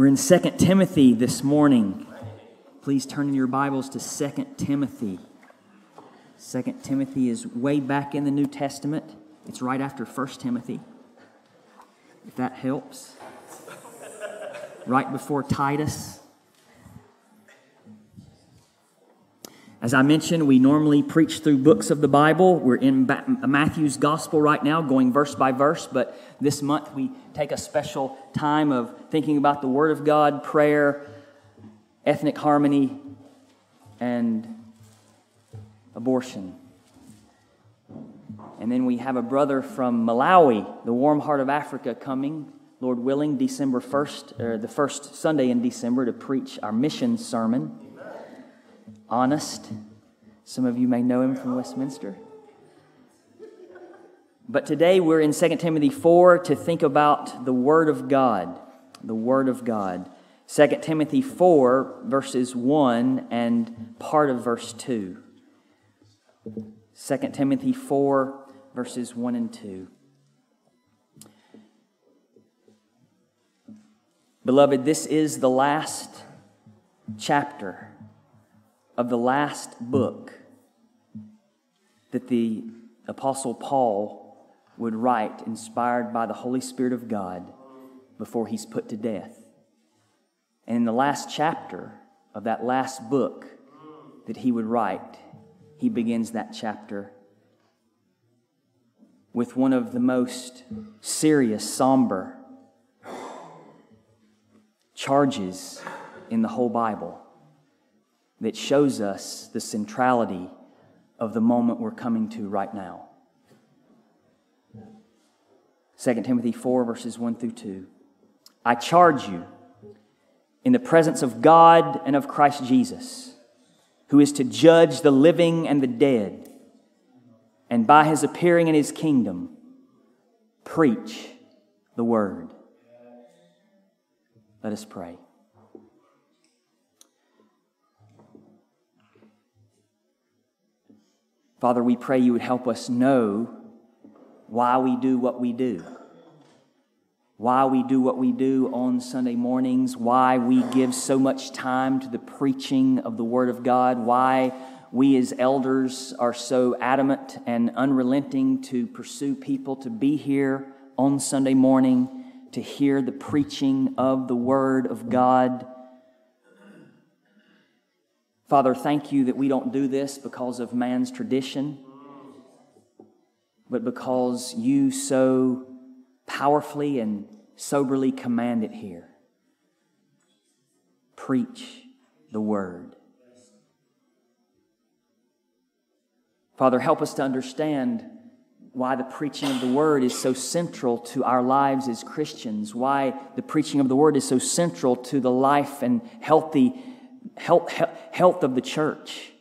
We're in 2 Timothy this morning. Please turn in your Bibles to 2 Timothy. 2 Timothy is way back in the New Testament. It's right after 1 Timothy, if that helps. Right before Titus. As I mentioned, we normally preach through books of the Bible. We're in Matthew's Gospel right now, going verse by verse, but this month we take a special time of thinking about the Word of God, prayer, ethnic harmony, and abortion. And then we have a brother from Malawi, the warm heart of Africa, coming, Lord willing, December 1st, or er, the first Sunday in December, to preach our mission sermon honest. Some of you may know him from Westminster. But today we're in 2 Timothy 4 to think about the Word of God. The Word of God. 2 Timothy 4, verses 1 and part of verse 2. 2 Timothy 4, verses 1 and 2. Beloved, this is the last chapter of the last book that the Apostle Paul would write, inspired by the Holy Spirit of God, before he's put to death. And in the last chapter of that last book that he would write, he begins that chapter with one of the most serious, somber charges in the whole Bible that shows us the centrality of the moment we're coming to right now. 2 Timothy 4, verses 1 through 2. I charge you in the presence of God and of Christ Jesus, who is to judge the living and the dead, and by his appearing in his kingdom, preach the word. Let us pray. Father, we pray you would help us know why we do what we do. Why we do what we do on Sunday mornings, why we give so much time to the preaching of the Word of God, why we as elders are so adamant and unrelenting to pursue people to be here on Sunday morning to hear the preaching of the Word of God Father, thank you that we don't do this because of man's tradition, but because you so powerfully and soberly command it here. Preach the word. Father, help us to understand why the preaching of the word is so central to our lives as Christians, why the preaching of the word is so central to the life and healthy health, health of the church.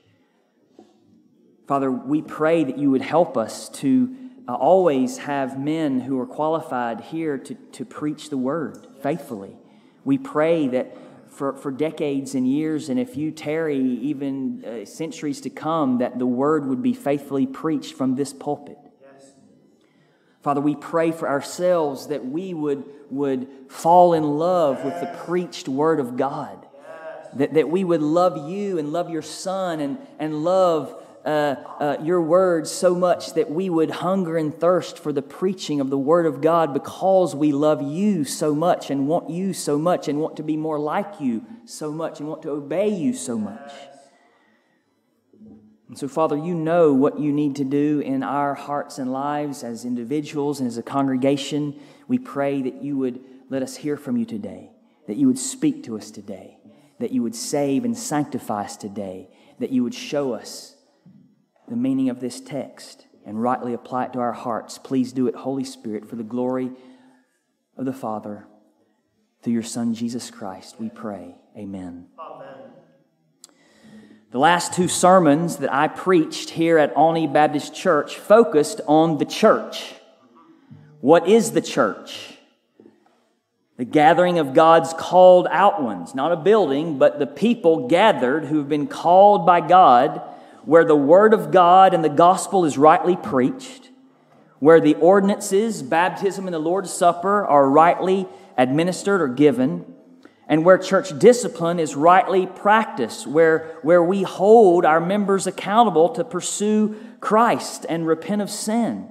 Father, we pray that you would help us to uh, always have men who are qualified here to, to preach the word faithfully. We pray that for, for decades and years, and if you tarry even uh, centuries to come, that the word would be faithfully preached from this pulpit. Yes. Father, we pray for ourselves that we would, would fall in love with the preached word of God that, that we would love you and love your son and, and love uh, uh, your word so much that we would hunger and thirst for the preaching of the word of God because we love you so much and want you so much and want to be more like you so much and want to obey you so much. And so, Father, you know what you need to do in our hearts and lives as individuals and as a congregation. We pray that you would let us hear from you today, that you would speak to us today that you would save and sanctify us today, that you would show us the meaning of this text and rightly apply it to our hearts. Please do it, Holy Spirit, for the glory of the Father. Through your Son, Jesus Christ, we pray. Amen. Amen. The last two sermons that I preached here at Olney Baptist Church focused on the church. What is the church? The gathering of God's called out ones, not a building, but the people gathered who have been called by God, where the Word of God and the gospel is rightly preached, where the ordinances, baptism, and the Lord's Supper are rightly administered or given, and where church discipline is rightly practiced, where, where we hold our members accountable to pursue Christ and repent of sin.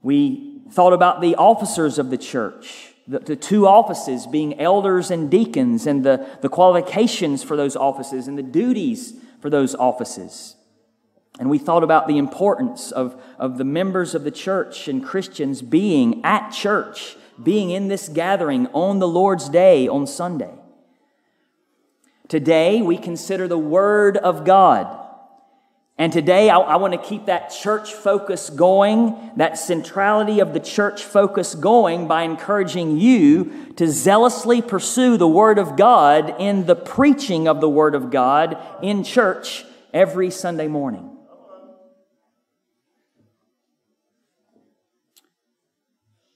We thought about the officers of the church, the, the two offices being elders and deacons, and the, the qualifications for those offices and the duties for those offices. And we thought about the importance of, of the members of the church and Christians being at church being in this gathering on the Lord's Day, on Sunday. Today, we consider the Word of God. And today, I, I want to keep that church focus going, that centrality of the church focus going by encouraging you to zealously pursue the Word of God in the preaching of the Word of God in church every Sunday morning.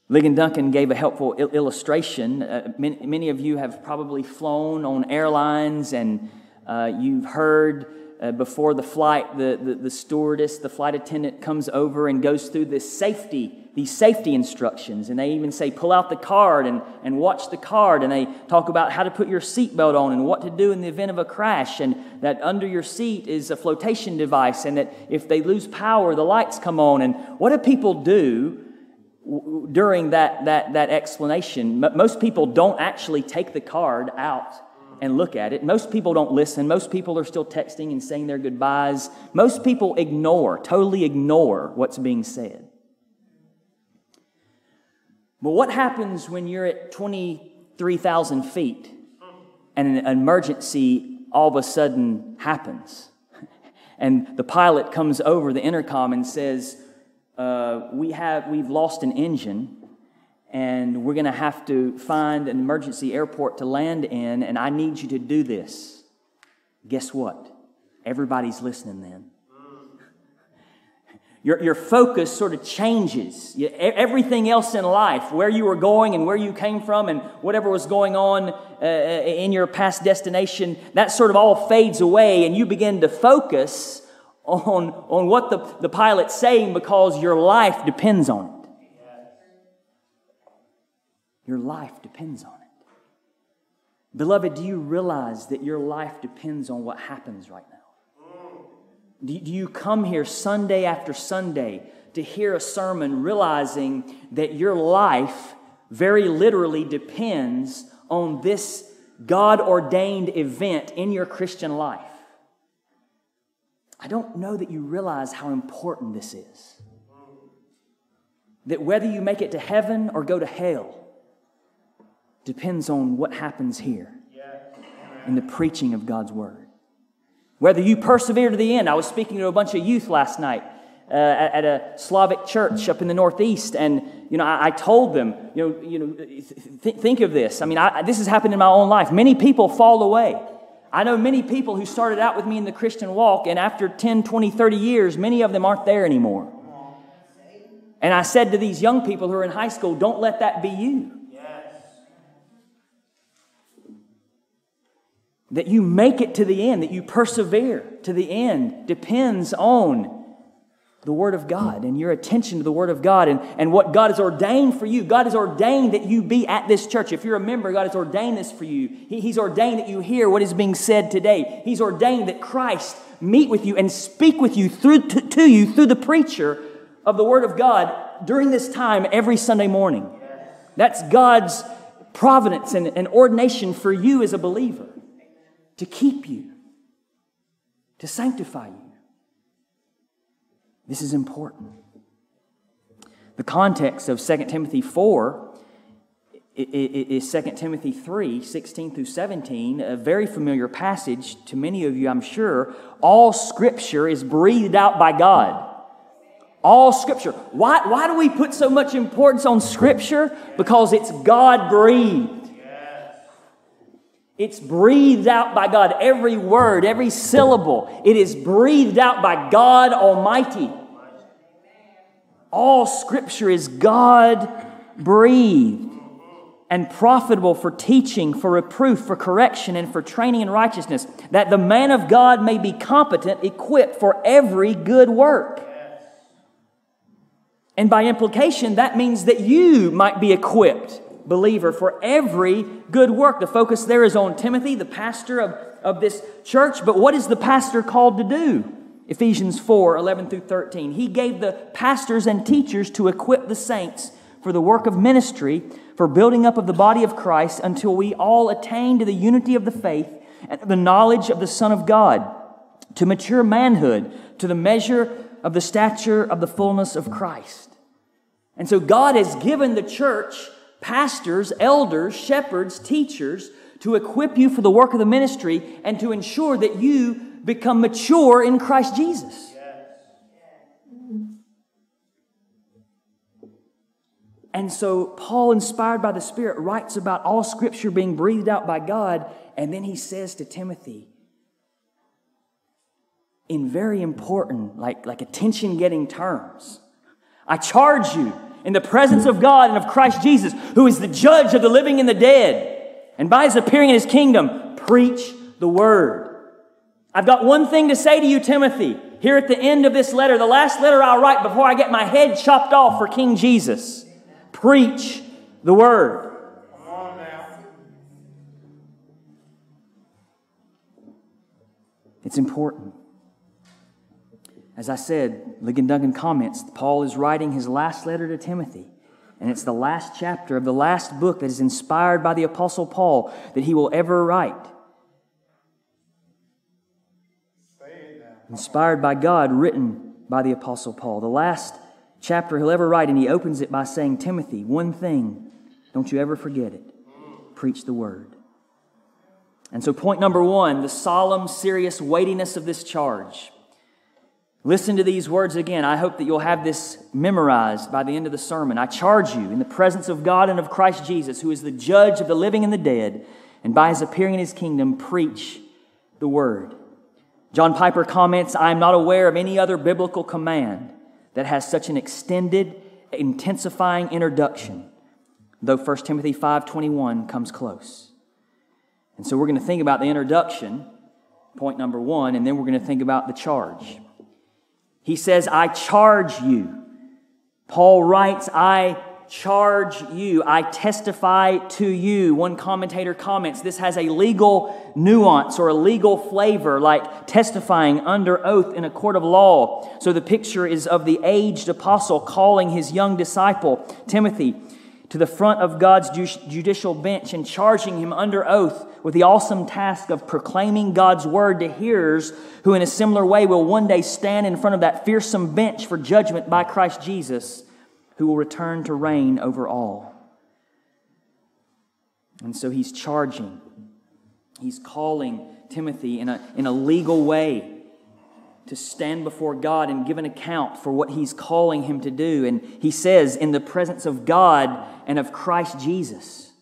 Ligon Duncan gave a helpful il- illustration. Uh, many, many, of you have probably flown on airlines and uh, you've heard uh, before the flight, the, the, the, stewardess, the flight attendant comes over and goes through this safety, these safety instructions. And they even say, pull out the card and, and watch the card. And they talk about how to put your seatbelt on and what to do in the event of a crash. And that under your seat is a flotation device. And that if they lose power, the lights come on. And what do people do? during that, that, that explanation, most people don't actually take the card out and look at it. Most people don't listen. Most people are still texting and saying their goodbyes. Most people ignore, totally ignore what's being said. But what happens when you're at 23,000 feet and an emergency all of a sudden happens? And the pilot comes over the intercom and says, uh, we have, we've lost an engine and we're going to have to find an emergency airport to land in, and I need you to do this. Guess what? Everybody's listening then. Your, your focus sort of changes. Everything else in life, where you were going and where you came from and whatever was going on uh, in your past destination, that sort of all fades away, and you begin to focus on, on what the, the pilot's saying because your life depends on it. Your life depends on it. Beloved, do you realize that your life depends on what happens right now? Do you come here Sunday after Sunday to hear a sermon realizing that your life very literally depends on this God ordained event in your Christian life? I don't know that you realize how important this is. That whether you make it to heaven or go to hell depends on what happens here in the preaching of God's word. Whether you persevere to the end. I was speaking to a bunch of youth last night. Uh, at, at, a Slavic church up in the Northeast, and you know, I, I told them, you know, you know, th- think of this. I mean, I, this has happened in my own life. Many people fall away. I know many people who started out with me in the Christian walk, and after 10, 20, 30 years, many of them aren't there anymore. And I said to these young people who are in high school, don't let that be you. That you make it to the end, that you persevere to the end, depends on the Word of God and your attention to the Word of God and, and what God has ordained for you. God has ordained that you be at this church. If you're a member, God has ordained this for you. He, he's ordained that you hear what is being said today. He's ordained that Christ meet with you and speak with you through to, to you through the preacher of the Word of God during this time every Sunday morning. That's God's providence and, and ordination for you as a believer to keep you, to sanctify you. This is important. The context of 2 Timothy 4 is 2 Timothy 3 16 through 17, a very familiar passage to many of you, I'm sure. All scripture is breathed out by God. All scripture. Why, why do we put so much importance on scripture? Because it's God breathed. It's breathed out by God. Every word, every syllable, it is breathed out by God Almighty. All scripture is God breathed and profitable for teaching, for reproof, for correction, and for training in righteousness, that the man of God may be competent, equipped for every good work. And by implication, that means that you might be equipped believer for every good work. The focus there is on Timothy, the pastor of, of this church. But what is the pastor called to do? Ephesians 4 11 through 13. He gave the pastors and teachers to equip the saints for the work of ministry, for building up of the body of Christ until we all attain to the unity of the faith and the knowledge of the Son of God, to mature manhood, to the measure of the stature of the fullness of Christ. And so God has given the church pastors, elders, shepherds, teachers to equip you for the work of the ministry and to ensure that you become mature in Christ Jesus. And so, Paul, inspired by the Spirit, writes about all Scripture being breathed out by God, and then he says to Timothy, in very important, like, like attention getting terms, I charge you in the presence of God and of Christ Jesus, who is the judge of the living and the dead, and by his appearing in his kingdom, preach the word. I've got one thing to say to you, Timothy, here at the end of this letter, the last letter I'll write before I get my head chopped off for King Jesus. Preach the word. It's important. As I said, Ligon Duncan comments, Paul is writing his last letter to Timothy. And it's the last chapter of the last book that is inspired by the Apostle Paul that he will ever write. Inspired by God, written by the Apostle Paul. The last chapter he'll ever write, and he opens it by saying, Timothy, one thing, don't you ever forget it. Preach the word. And so, point number one the solemn, serious weightiness of this charge. Listen to these words again. I hope that you'll have this memorized by the end of the sermon. I charge you in the presence of God and of Christ Jesus, who is the judge of the living and the dead, and by his appearing in his kingdom, preach the word. John Piper comments I am not aware of any other biblical command that has such an extended, intensifying introduction, though 1 Timothy 5:21 comes close. And so we're going to think about the introduction, point number 1, and then we're going to think about the charge. He says, "I charge you." Paul writes, "I charge you. I testify to you. One commentator comments this has a legal nuance or a legal flavor, like testifying under oath in a court of law. So the picture is of the aged apostle calling his young disciple, Timothy, to the front of God's judicial bench and charging him under oath with the awesome task of proclaiming God's word to hearers who, in a similar way, will one day stand in front of that fearsome bench for judgment by Christ Jesus who will return to reign over all. And so he's charging, he's calling Timothy in a, in a legal way to stand before God and give an account for what he's calling him to do. And he says, in the presence of God and of Christ Jesus.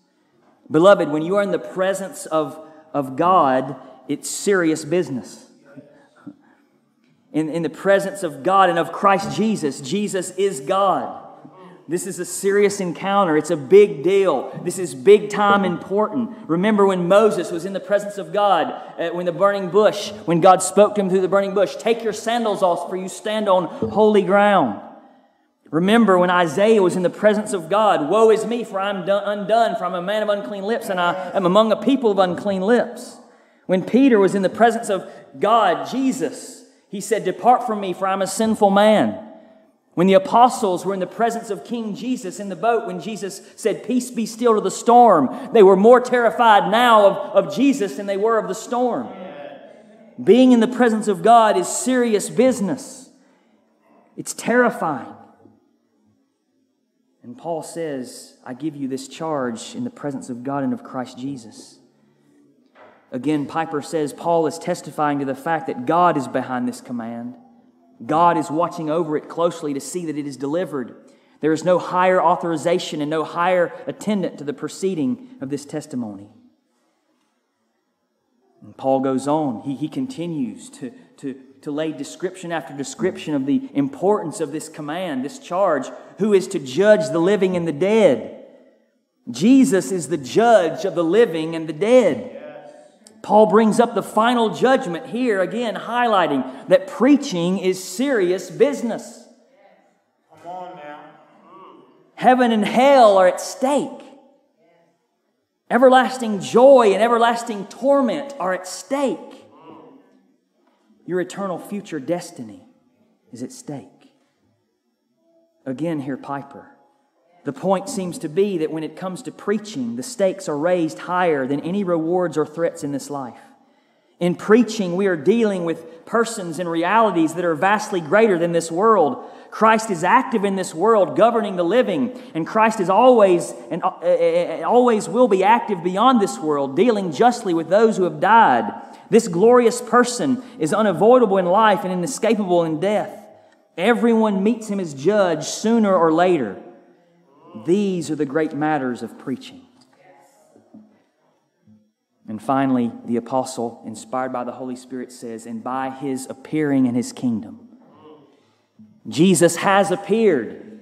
Beloved, when you are in the presence of, of God, it's serious business. In, in the presence of God and of Christ Jesus, Jesus is God. This is a serious encounter. It's a big deal. This is big time important. Remember when Moses was in the presence of God, uh, when the burning bush, when God spoke to him through the burning bush, take your sandals off, for you stand on holy ground. Remember when Isaiah was in the presence of God, woe is me, for I'm undone, for I'm a man of unclean lips, and I am among a people of unclean lips. When Peter was in the presence of God, Jesus, he said, Depart from me, for I'm a sinful man. When the apostles were in the presence of King Jesus in the boat, when Jesus said, Peace be still to the storm, they were more terrified now of, of Jesus than they were of the storm. Being in the presence of God is serious business, it's terrifying. And Paul says, I give you this charge in the presence of God and of Christ Jesus. Again, Piper says Paul is testifying to the fact that God is behind this command. God is watching over it closely to see that it is delivered. There is no higher authorization and no higher attendant to the proceeding of this testimony. And Paul goes on, he, he continues to, to, to lay description after description of the importance of this command, this charge, who is to judge the living and the dead. Jesus is the judge of the living and the dead. Paul brings up the final judgment here, again, highlighting that preaching is serious business. Come on now. Heaven and hell are at stake. Everlasting joy and everlasting torment are at stake. Your eternal future destiny is at stake. Again, here, Piper. The point seems to be that when it comes to preaching, the stakes are raised higher than any rewards or threats in this life. In preaching, we are dealing with persons and realities that are vastly greater than this world. Christ is active in this world, governing the living, and Christ is always and uh, uh, uh, always will be active beyond this world, dealing justly with those who have died. This glorious person is unavoidable in life and inescapable in death. Everyone meets him as judge sooner or later. These are the great matters of preaching. And finally, the apostle, inspired by the Holy Spirit, says, And by his appearing in his kingdom. Jesus has appeared,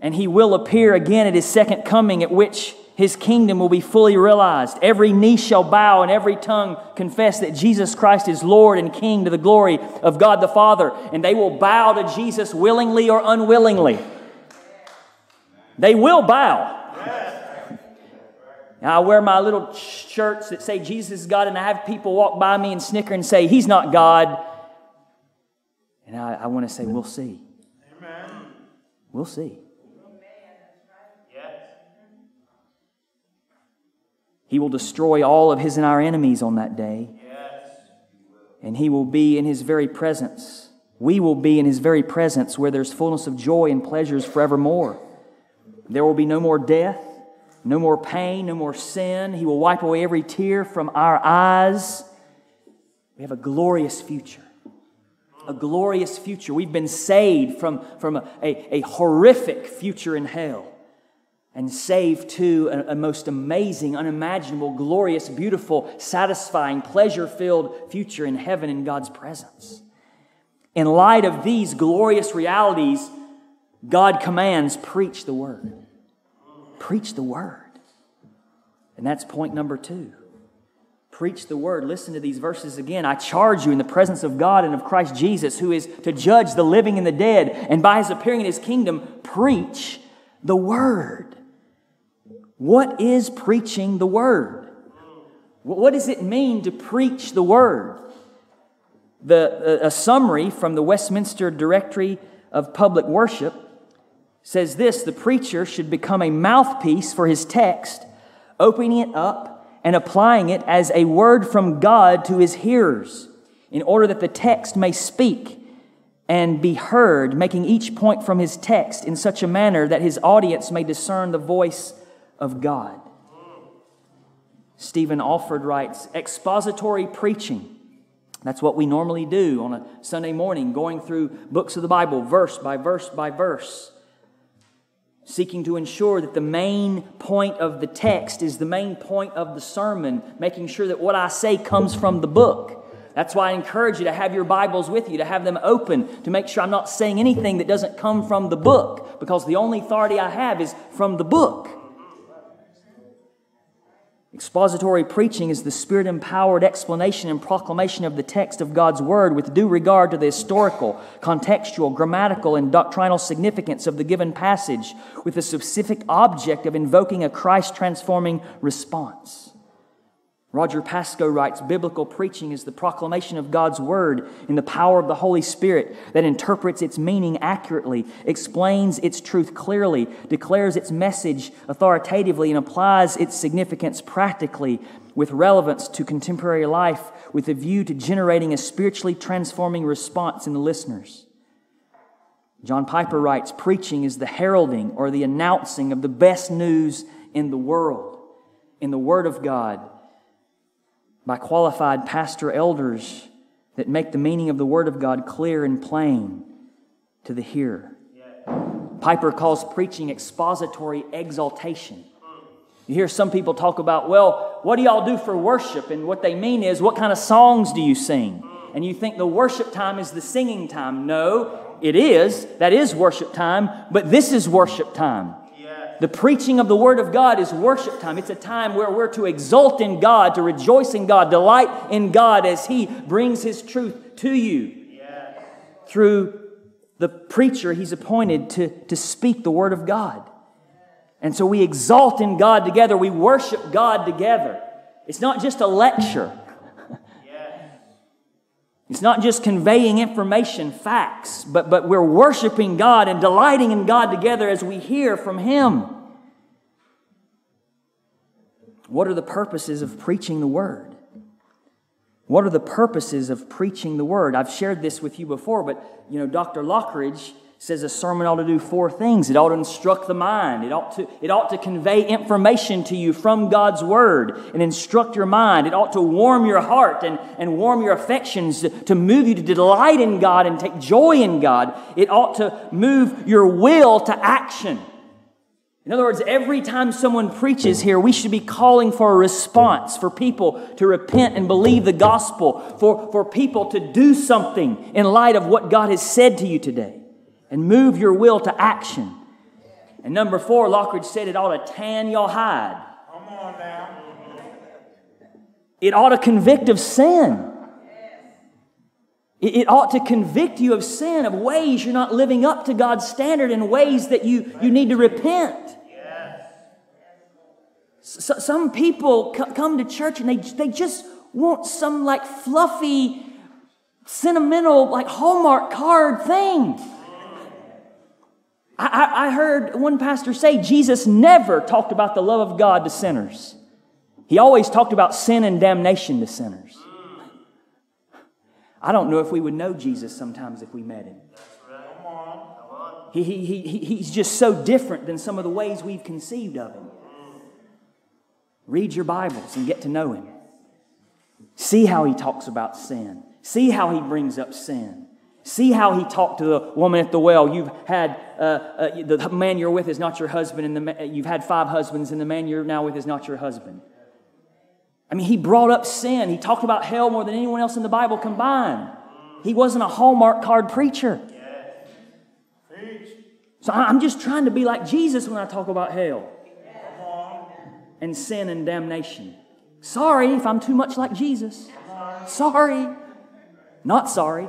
and he will appear again at his second coming, at which his kingdom will be fully realized. Every knee shall bow, and every tongue confess that Jesus Christ is Lord and King to the glory of God the Father. And they will bow to Jesus willingly or unwillingly. They will bow. I wear my little shirts that say Jesus is God, and I have people walk by me and snicker and say, He's not God. And I, I want to say, We'll see. Amen. We'll see. He will destroy all of his and our enemies on that day. Yes. And he will be in his very presence. We will be in his very presence where there's fullness of joy and pleasures forevermore. There will be no more death, no more pain, no more sin. He will wipe away every tear from our eyes. We have a glorious future. A glorious future. We've been saved from, from a, a, a horrific future in hell and saved to a, a most amazing, unimaginable, glorious, beautiful, satisfying, pleasure filled future in heaven in God's presence. In light of these glorious realities, God commands preach the word. Preach the word. And that's point number two. Preach the word. Listen to these verses again. I charge you in the presence of God and of Christ Jesus, who is to judge the living and the dead, and by his appearing in his kingdom, preach the word. What is preaching the word? What does it mean to preach the word? The, a summary from the Westminster Directory of Public Worship says this the preacher should become a mouthpiece for his text, opening it up and applying it as a word from God to his hearers, in order that the text may speak and be heard, making each point from his text in such a manner that his audience may discern the voice of God. Stephen Olford writes expository preaching. That's what we normally do on a Sunday morning, going through books of the Bible, verse by verse by verse seeking to ensure that the main point of the text is the main point of the sermon, making sure that what I say comes from the book. That's why I encourage you to have your Bibles with you, to have them open, to make sure I'm not saying anything that doesn't come from the book, because the only authority I have is from the book. Expository preaching is the spirit empowered explanation and proclamation of the text of God's Word with due regard to the historical, contextual, grammatical, and doctrinal significance of the given passage, with the specific object of invoking a Christ transforming response. Roger Pascoe writes Biblical preaching is the proclamation of God's word in the power of the Holy Spirit that interprets its meaning accurately, explains its truth clearly, declares its message authoritatively, and applies its significance practically with relevance to contemporary life with a view to generating a spiritually transforming response in the listeners. John Piper writes Preaching is the heralding or the announcing of the best news in the world, in the Word of God by qualified pastor elders that make the meaning of the Word of God clear and plain to the hearer. Piper calls preaching expository exaltation. You hear some people talk about, well, what do y'all do for worship? And what they mean is, what kind of songs do you sing? And you think the worship time is the singing time. No, it is. That is worship time, but this is worship time. The preaching of the Word of God is worship time. It's a time where we're to exult in God, to rejoice in God, delight in God as He brings His truth to you. Yes. Through the preacher He's appointed to, to speak the Word of God. And so we exalt in God together. We worship God together. It's not just a lecture. It's not just conveying information, facts, but, but we're worshiping God and delighting in God together as we hear from Him. What are the purposes of preaching the Word? What are the purposes of preaching the Word? I've shared this with you before, but you know, Dr. Lockridge says a sermon ought to do four things. It ought to instruct the mind. It ought to, it ought to convey information to you from God's Word and instruct your mind. It ought to warm your heart and, and warm your affections to, move you to delight in God and take joy in God. It ought to move your will to action. In other words, every time someone preaches here, we should be calling for a response, for people to repent and believe the gospel, for, for people to do something in light of what God has said to you today and move your will to action. And number four, Lockridge said it ought to tan your hide. It ought to convict of sin. It, ought to convict you of sin, of ways you're not living up to God's standard, and ways that you, you need to repent. So, some people come to church and they, they just want some like fluffy, sentimental, like Hallmark card thing. I, I heard one pastor say Jesus never talked about the love of God to sinners. He always talked about sin and damnation to sinners. I don't know if we would know Jesus sometimes if we met him. He, he, he, he's just so different than some of the ways we've conceived of him. Read your Bibles and get to know him. See how he talks about sin. See how he brings up sin. See how he talked to the woman at the well. You've had uh, uh, the man you're with is not your husband, and the, you've had five husbands, and the man you're now with is not your husband. I mean, he brought up sin. He talked about hell more than anyone else in the Bible combined. He wasn't a Hallmark card preacher. So I'm just trying to be like Jesus when I talk about hell and sin and damnation. Sorry if I'm too much like Jesus. Sorry. Not sorry.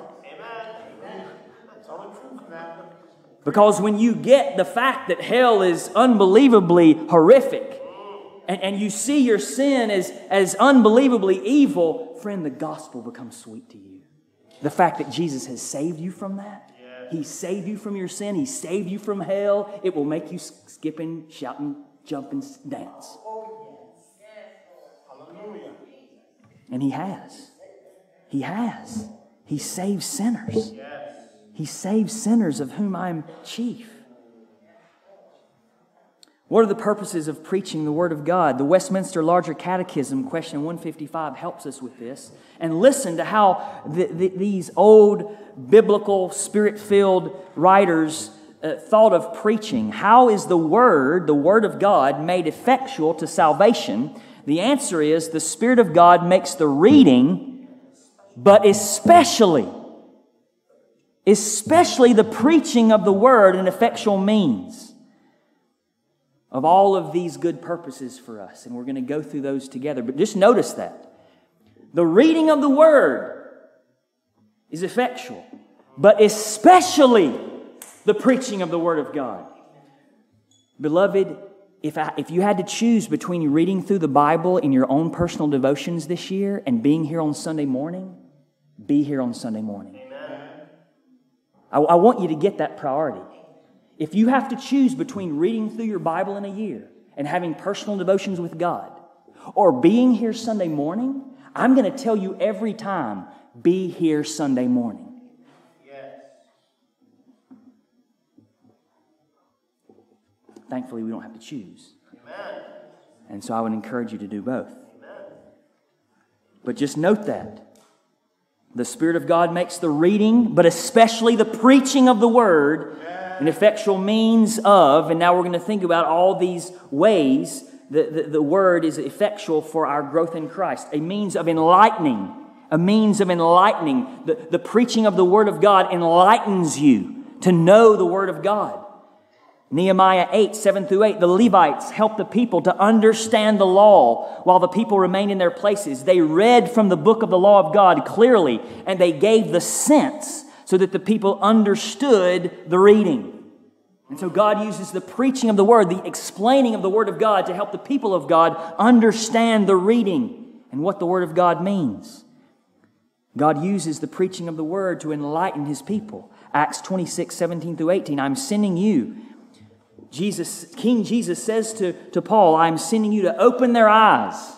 Because when you get the fact that hell is unbelievably horrific and, and you see your sin as, as unbelievably evil, friend, the gospel becomes sweet to you. The fact that Jesus has saved you from that, He saved you from your sin, He saved you from hell, it will make you skipping, shouting, jumping, dance. Oh, Hallelujah. And He has. He has. He saves sinners. He saves sinners, of whom I am chief. What are the purposes of preaching the Word of God? The Westminster Larger Catechism, question 155, helps us with this. And listen to how the, the, these old biblical, spirit filled writers uh, thought of preaching. How is the Word, the Word of God, made effectual to salvation? The answer is the Spirit of God makes the reading, but especially especially the preaching of the word an effectual means of all of these good purposes for us. And we're going to go through those together. But just notice that the reading of the word is effectual, but especially the preaching of the word of God. Beloved, if, I, if you had to choose between reading through the Bible in your own personal devotions this year and being here on Sunday morning, be here on Sunday morning. I, I want you to get that priority. If you have to choose between reading through your Bible in a year and having personal devotions with God or being here Sunday morning, I'm going to tell you every time be here Sunday morning. Yes. Thankfully, we don't have to choose. Amen. And so I would encourage you to do both. Amen. But just note that the Spirit of God makes the reading, but especially the preaching of the Word, an effectual means of, and now we're going to think about all these ways that the, the Word is effectual for our growth in Christ. A means of enlightening, a means of enlightening. The, the preaching of the Word of God enlightens you to know the Word of God. Nehemiah 8, 7 through 8, the Levites helped the people to understand the law while the people remained in their places. They read from the book of the law of God clearly, and they gave the sense so that the people understood the reading. And so God uses the preaching of the word, the explaining of the word of God to help the people of God understand the reading and what the word of God means. God uses the preaching of the word to enlighten his people. Acts 26, 17 through 18. I'm sending you. Jesus, King Jesus says to, to Paul, I'm sending you to open their eyes,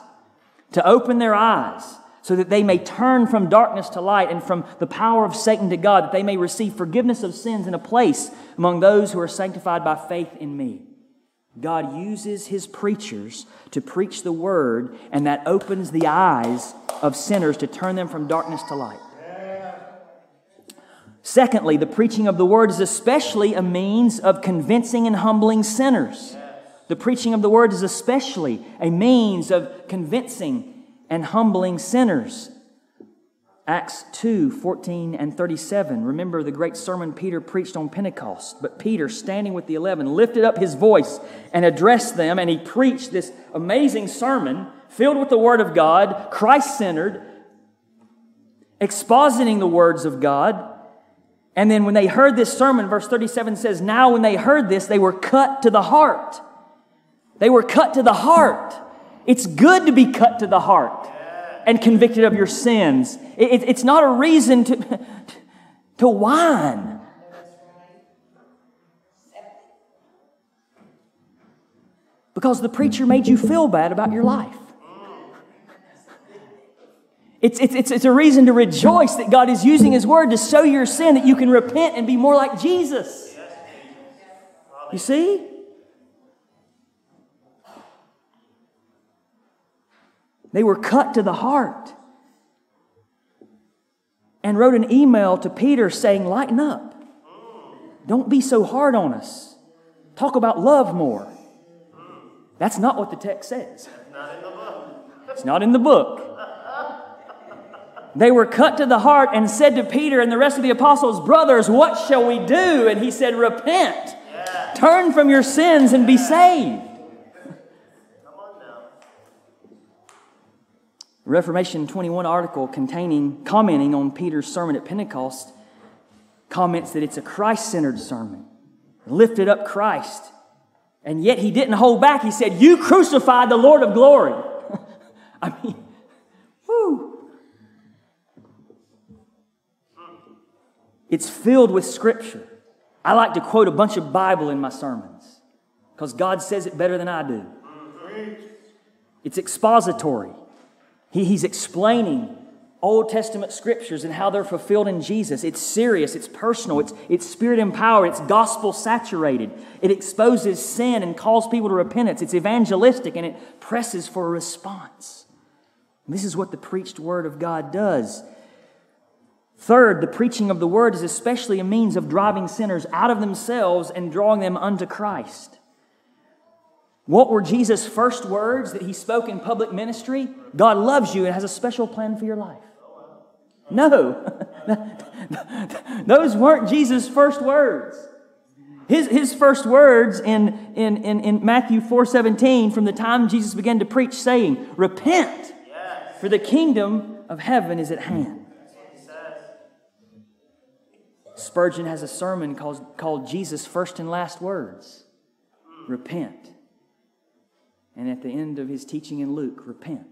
to open their eyes so that they may turn from darkness to light and from the power of Satan to God, that they may receive forgiveness of sins and a place among those who are sanctified by faith in me. God uses his preachers to preach the word, and that opens the eyes of sinners to turn them from darkness to light. Secondly, the preaching of the word is especially a means of convincing and humbling sinners. The preaching of the word is especially a means of convincing and humbling sinners. Acts 2 14 and 37. Remember the great sermon Peter preached on Pentecost. But Peter, standing with the eleven, lifted up his voice and addressed them, and he preached this amazing sermon filled with the Word of God, Christ centered, expositing the words of God. And then when they heard this sermon, verse 37 says, Now when they heard this, they were cut to the heart. They were cut to the heart. It's good to be cut to the heart and convicted of your sins. It, it, it's not a reason to, to whine. Because the preacher made you feel bad about your life. It's, it's, it's, it's a reason to rejoice that God is using His Word to show your sin, that you can repent and be more like Jesus. You see? They were cut to the heart. And wrote an email to Peter saying, Lighten up. Don't be so hard on us. Talk about love more. That's not what the text says. It's not in the book. They were cut to the heart and said to Peter and the rest of the apostles, Brothers, what shall we do? And he said, Repent. Turn from your sins and be saved. Reformation 21 article containing, commenting on Peter's sermon at Pentecost comments that it's a Christ centered sermon. Lifted up Christ. And yet he didn't hold back. He said, You crucified the Lord of glory. I mean, whoo. It's filled with scripture. I like to quote a bunch of Bible in my sermons because God says it better than I do. It's expository. He, he's explaining Old Testament scriptures and how they're fulfilled in Jesus. It's serious, it's personal, it's, it's spirit empowered, it's gospel saturated. It exposes sin and calls people to repentance. It's evangelistic and it presses for a response. This is what the preached word of God does. Third, the preaching of the word is especially a means of driving sinners out of themselves and drawing them unto Christ. What were Jesus' first words that he spoke in public ministry? God loves you and has a special plan for your life. No, those weren't Jesus' first words. His, his first words in, in, in, in Matthew 4 17, from the time Jesus began to preach, saying, Repent, for the kingdom of heaven is at hand. Spurgeon has a sermon called, called Jesus' First and Last Words Repent. And at the end of his teaching in Luke, repent.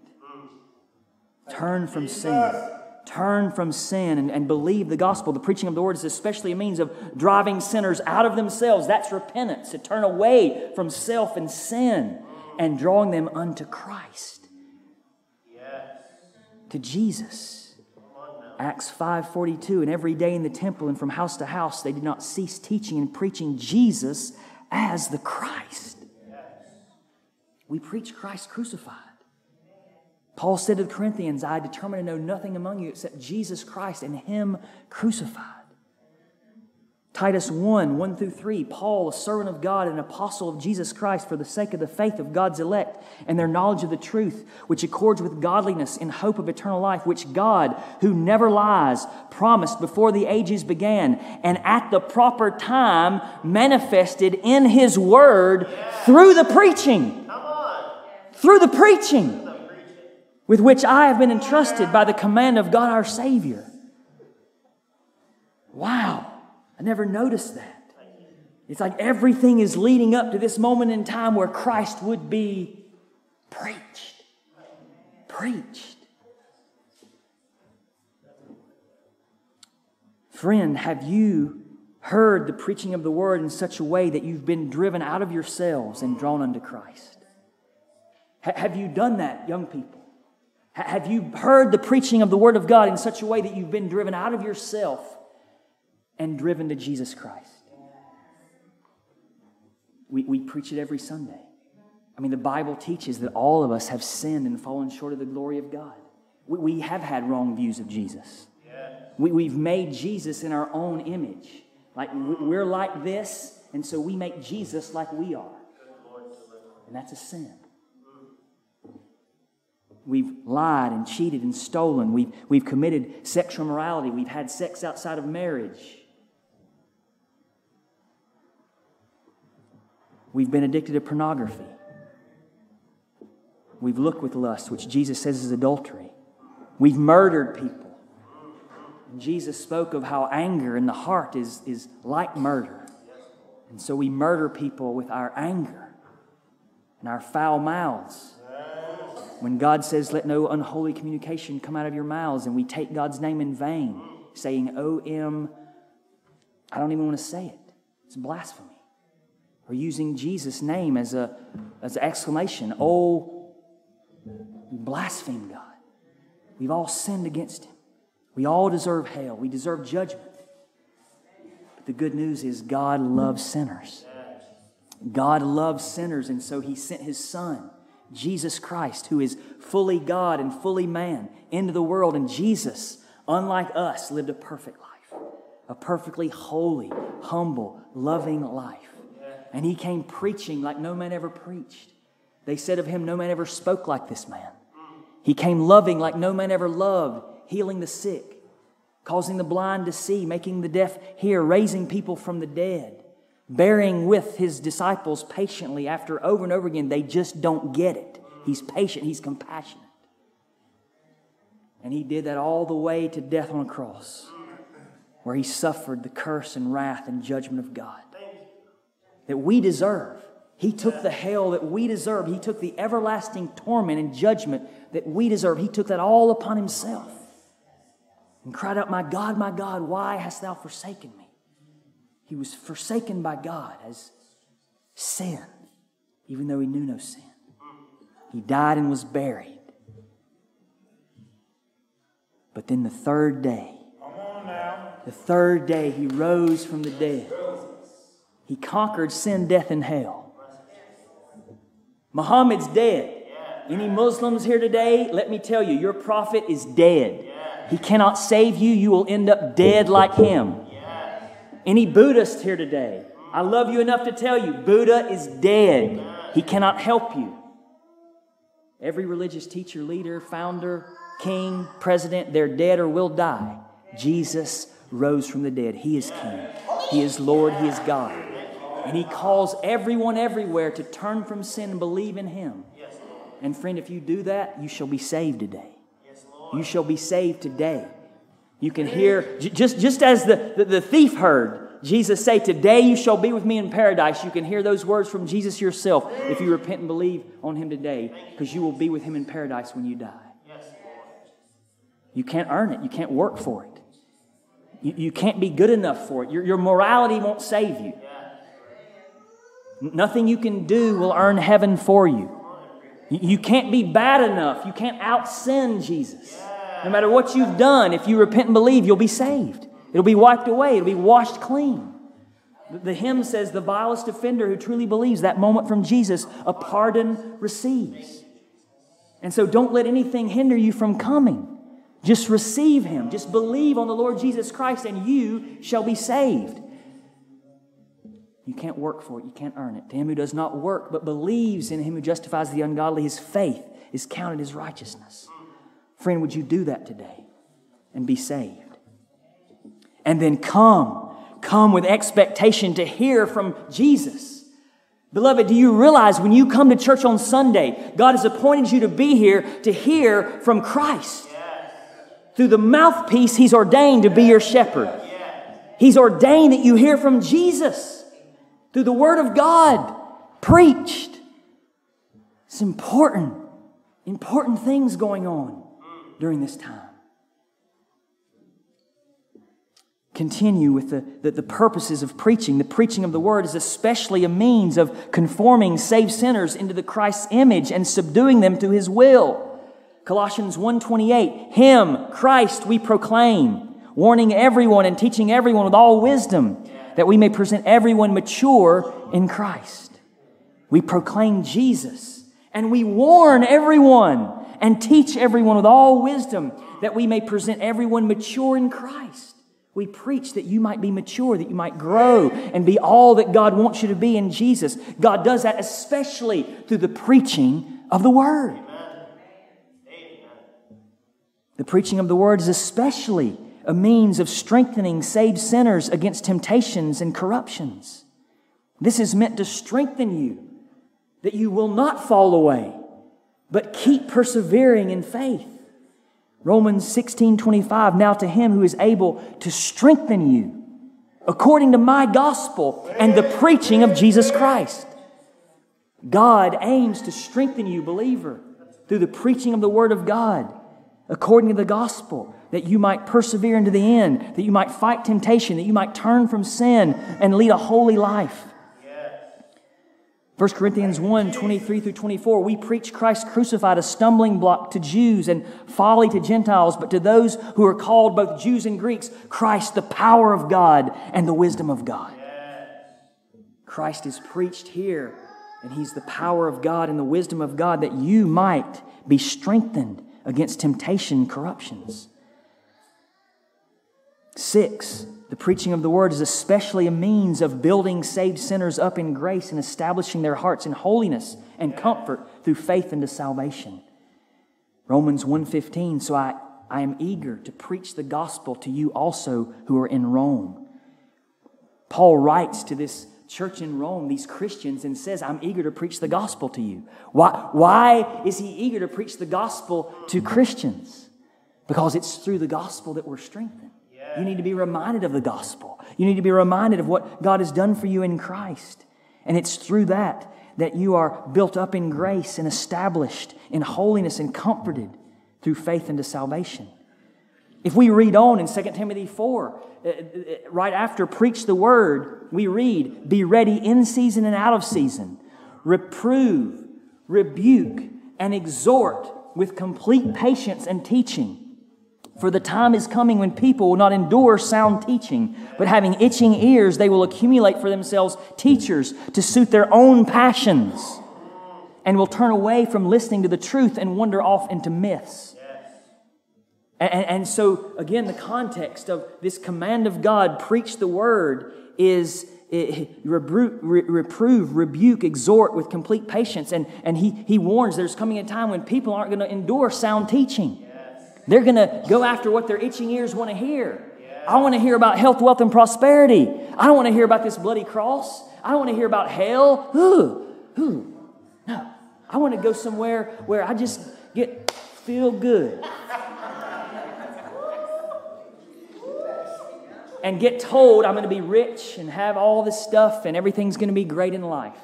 Turn from sin. Turn from sin and, and believe the gospel. The preaching of the word is especially a means of driving sinners out of themselves. That's repentance, to turn away from self and sin and drawing them unto Christ. Yes. To Jesus. Acts 5:42 and every day in the temple and from house to house they did not cease teaching and preaching Jesus as the Christ. We preach Christ crucified. Paul said to the Corinthians, I determined to know nothing among you except Jesus Christ and Him crucified. Titus 1 1 through 3, Paul, a servant of God and an apostle of Jesus Christ, for the sake of the faith of God's elect and their knowledge of the truth, which accords with godliness in hope of eternal life, which God, who never lies, promised before the ages began, and at the proper time manifested in His word through the preaching through the preaching with which I have been entrusted by the command of God our Savior. Wow, I never noticed that. It's like everything is leading up to this moment in time where Christ would be preached. Preached. Friend, have you heard the preaching of the word in such a way that you've been driven out of yourselves and drawn unto Christ? Have you done that, young people? Have you heard the preaching of the word of God in such a way that you've been driven out of yourself and driven to Jesus Christ? We, we preach it every Sunday. I mean, the Bible teaches that all of us have sinned and fallen short of the glory of God. We, we have had wrong views of Jesus. We, we've made Jesus in our own image. Like we're like this, and so we make Jesus like we are. And that's a sin. We've lied and cheated and stolen. We've, we've committed sexual morality. We've had sex outside of marriage. We've been addicted to pornography. We've looked with lust, which Jesus says is adultery. We've murdered people. Jesus spoke of how anger in the heart is, is like murder. And so we murder people with our anger and our foul mouths. When God says, Let no unholy communication come out of your mouths, and we take God's name in vain, saying, O M, I don't even want to say it. It's blasphemy. Or using Jesus' name as, a, as an exclamation, Oh, blaspheme God. We've all sinned against Him. We all deserve hell. We deserve judgment. But the good news is God loves sinners. God loves sinners, and so He sent His Son, Jesus Christ, who is fully God and fully man, into the world. And Jesus, unlike us, lived a perfect life, a perfectly holy, humble, loving life. And He came preaching like no man ever preached. They said of Him, No man ever spoke like this man. He came loving like no man ever loved healing the sick, causing the blind to see, making the deaf hear, raising people from the dead, bearing with his disciples patiently after over and over again. They just don't get it. He's patient, he's compassionate. And he did that all the way to death on a cross, where he suffered the curse and wrath and judgment of God that we deserve. He took the hell that we deserve. He took the everlasting torment and judgment that we deserve. He took that all upon himself and cried out, My God, my God, why hast thou forsaken me? He was forsaken by God as sin, even though he knew no sin. He died and was buried. But then the third day, the third day, he rose from the dead. He conquered sin, death, and hell. Muhammad's dead. Any Muslims here today, let me tell you, your prophet is dead. He cannot save you. You will end up dead like him. Any Buddhist here today, I love you enough to tell you, Buddha is dead. He cannot help you. Every religious teacher, leader, founder, king, president, they're dead or will die. Jesus rose from the dead. He is king. He is Lord. He is God. And he calls everyone everywhere to turn from sin and believe in him. And friend, if you do that, you shall be saved today. You shall be saved today. You can hear, just, just as the, the, the, thief heard Jesus say, Today you shall be with me in paradise. You can hear those words from Jesus yourself if you repent and believe on him today, because you will be with him in paradise when you die. You can't earn it, you can't work for it. You, you can't be good enough for it. Your, your morality won't save you. Nothing you can do will earn heaven for you. You can't be bad enough. You can't out sin Jesus. No matter what you've done, if you repent and believe, you'll be saved. It'll be wiped away, it'll be washed clean. The hymn says, The vilest offender who truly believes that moment from Jesus, a pardon receives. And so don't let anything hinder you from coming. Just receive Him. Just believe on the Lord Jesus Christ, and you shall be saved. You can't work for it. You can't earn it. To him who does not work but believes in him who justifies the ungodly, his faith is counted as righteousness. Friend, would you do that today and be saved? And then come, come with expectation to hear from Jesus. Beloved, do you realize when you come to church on Sunday, God has appointed you to be here to hear from Christ? Through the mouthpiece, He's ordained to be your shepherd. He's ordained that you hear from Jesus. through the Word of God preached. It's important, important things going on during this time. Continue with the, the, the, purposes of preaching. The preaching of the word is especially a means of conforming saved sinners into the Christ's image and subduing them to his will. Colossians 1:28, Him, Christ, we proclaim, warning everyone and teaching everyone with all wisdom, that we may present everyone mature in Christ. We proclaim Jesus, and we warn everyone and teach everyone with all wisdom, that we may present everyone mature in Christ. We preach that you might be mature, that you might grow and be all that God wants you to be in Jesus. God does that especially through the preaching of the Word. The preaching of the word is especially a means of strengthening saved sinners against temptations and corruptions. This is meant to strengthen you, that you will not fall away, but keep persevering in faith. Romans 16 25, now to him who is able to strengthen you according to my gospel and the preaching of Jesus Christ. God aims to strengthen you, believer, through the preaching of the Word of God according to the gospel, that you might persevere into the end, that you might fight temptation, that you might turn from sin and lead a holy life. 1 Corinthians 1 23 through 24, we preach Christ crucified, a stumbling block to Jews and folly to Gentiles, but to those who are called both Jews and Greeks, Christ, the power of God and the wisdom of God. Christ is preached here, and He's the power of God and the wisdom of God that you might be strengthened against temptation and corruptions. Six, the preaching of the word is especially a means of building saved sinners up in grace and establishing their hearts in holiness and comfort through faith into salvation. Romans 1:15 so I I am eager to preach the gospel to you also who are in Rome. Paul writes to this church in Rome, these Christians, and says, I'm eager to preach the gospel to you. Why, why is he eager to preach the gospel to Christians? Because it's through the gospel that we're strengthened. You need to be reminded of the gospel. You need to be reminded of what God has done for you in Christ. And it's through that that you are built up in grace and established in holiness and comforted through faith into salvation. If we read on in 2 Timothy 4, uh, uh, right after preach the word, we read, Be ready in season and out of season. Reprove, rebuke, and exhort with complete patience and teaching. For the time is coming when people will not endure sound teaching, but having itching ears, they will accumulate for themselves teachers to suit their own passions, and will turn away from listening to the truth and wander off into myths. And, and, so, again, the context of this command of God, preach the word, is eh, reprove, reprove, rebuke, exhort with complete patience. And, and he, he warns there's coming a time when people aren't going to endure sound teaching. They're going to go after what their itching ears want to hear. I want to hear about health, wealth, and prosperity. I don't want to hear about this bloody cross. I don't want to hear about hell. Ooh, ooh. No. I want to go somewhere where I just get feel good. and get told I'm going to be rich and have all this stuff and everything's going to be great in life.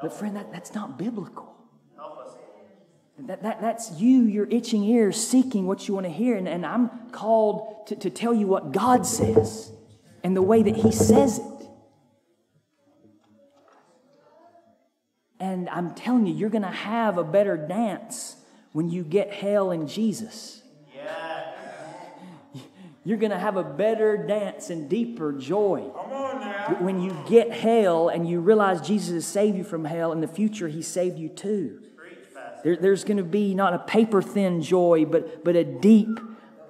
But, friend, that, that's not biblical. That, that, that's you, your itching ears, seeking what you want to hear. And, and I'm called to, to tell you what God says and the way that He says it. And I'm telling you, you're going to have a better dance when you get hell in Jesus. Yes. You're going to have a better dance and deeper joy. When you get hell and you realize Jesus has saved you from hell, in the future, He saved you too. There, there's going to be not a paper thin joy, but, but a deep,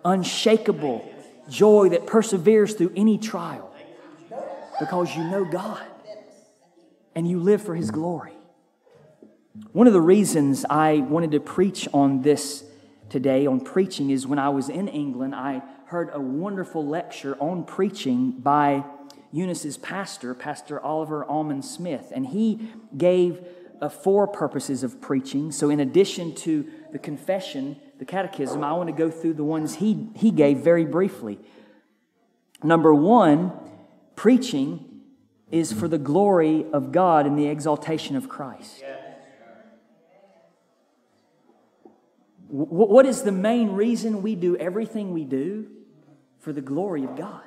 unshakable joy that perseveres through any trial because you know God and you live for His glory. One of the reasons I wanted to preach on this today, on preaching, is when I was in England, I heard a wonderful lecture on preaching by Eunice's pastor, Pastor Oliver Allmand-Smith, and he gave uh, four purposes of preaching. So, in addition to the confession, the catechism, I want to go through the ones he, he gave very briefly. Number one, preaching is for the glory of God and the exaltation of Christ. What is the main reason we do everything we do? For the glory of God.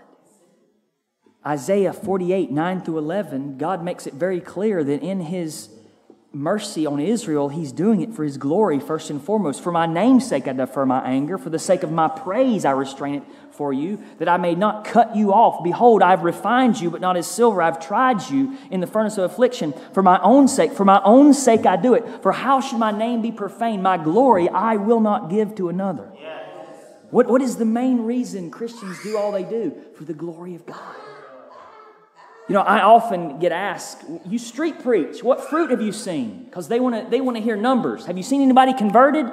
Isaiah 48, 9 through 11, God makes it very clear that in His mercy on Israel, He's doing it for His glory first and foremost. For my name's sake, I defer my anger. For the sake of my praise, I restrain it for you, that I may not cut you off. Behold, I have refined you, but not as silver. I've tried you in the furnace of affliction. For my own sake, for my own sake, I do it. For how should my name be profaned? My glory I will not give to another. What, what is the main reason Christians do all they do? For the glory of God. You know, I often get asked, you street preach, what fruit have you seen? Because they want to they want to hear numbers. Have you seen anybody converted?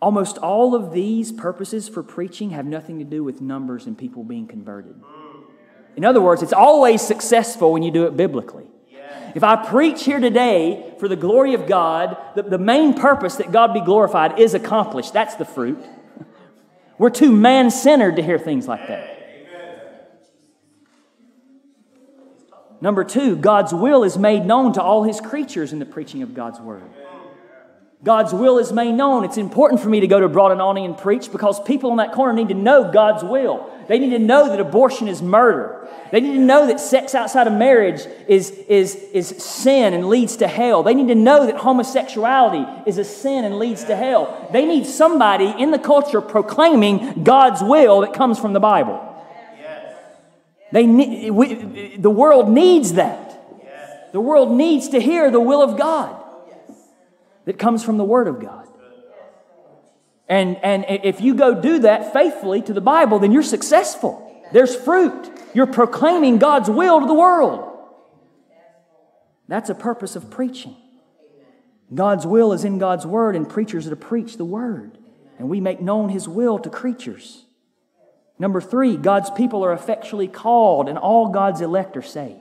Almost all of these purposes for preaching have nothing to do with numbers and people being converted. In other words, it's always successful when you do it biblically. If I preach here today for the glory of God, the, the main purpose that God be glorified is accomplished. That's the fruit. We're too man centered to hear things like that. Number two, God's will is made known to all his creatures in the preaching of God's word. God's will is made known. It's important for me to go to Broad and Olney and preach because people in that corner need to know God's will. They need to know that abortion is murder. They need to know that sex outside of marriage is, is, is sin and leads to hell. They need to know that homosexuality is a sin and leads to hell. They need somebody in the culture proclaiming God's will that comes from the Bible. They need, we, the world needs that. The world needs to hear the will of God that comes from the Word of God. And, and if you go do that faithfully to the Bible, then you're successful. There's fruit. You're proclaiming God's will to the world. That's a purpose of preaching. God's will is in God's Word, and preachers are to preach the Word. And we make known His will to creatures. Number three, God's people are effectually called, and all God's elect are saved.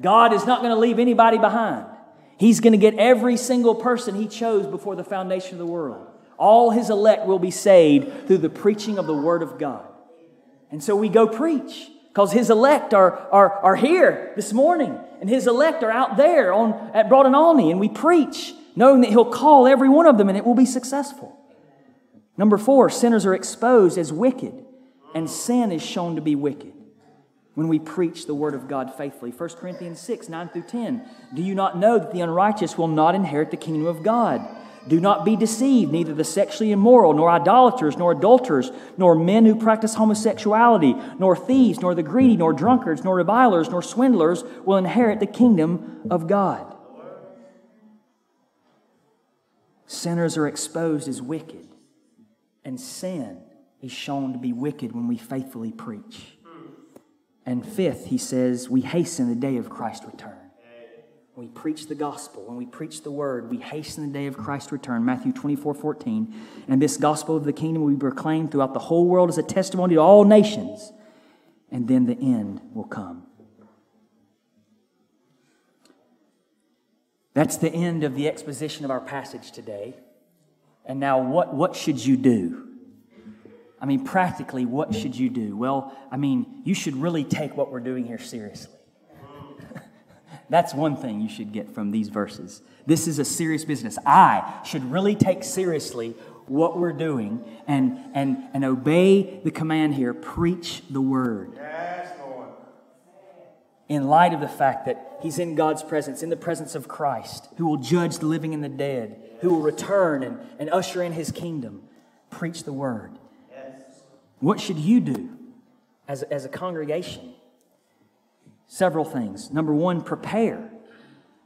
God is not going to leave anybody behind. He's going to get every single person He chose before the foundation of the world. All His elect will be saved through the preaching of the Word of God. And so we go preach because His elect are, are, are here this morning, and His elect are out there on, at Broad and Olney, and we preach knowing that He'll call every one of them and it will be successful. Number four, sinners are exposed as wicked, and sin is shown to be wicked when we preach the word of God faithfully. 1 Corinthians 6, 9 through 10. Do you not know that the unrighteous will not inherit the kingdom of God? Do not be deceived, neither the sexually immoral, nor idolaters, nor adulterers, nor men who practice homosexuality, nor thieves, nor the greedy, nor drunkards, nor revilers, nor swindlers will inherit the kingdom of God. Sinners are exposed as wicked and sin is shown to be wicked when we faithfully preach. And fifth, he says, we hasten the day of Christ's return. When we preach the gospel, when we preach the word, we hasten the day of Christ's return. Matthew 24, 14. And this gospel of the kingdom will be proclaimed throughout the whole world as a testimony to all nations. And then the end will come. That's the end of the exposition of our passage today. And now, what, what should you do? I mean, practically, what should you do? Well, I mean, you should really take what we're doing here seriously. That's one thing you should get from these verses. This is a serious business. I should really take seriously what we're doing and, and, and obey the command here preach the word. Yes. In light of the fact that he's in God's presence, in the presence of Christ, who will judge the living and the dead who will return and, and usher in his kingdom. Preach the word. What should you do as, as a congregation? Several things. Number one, prepare.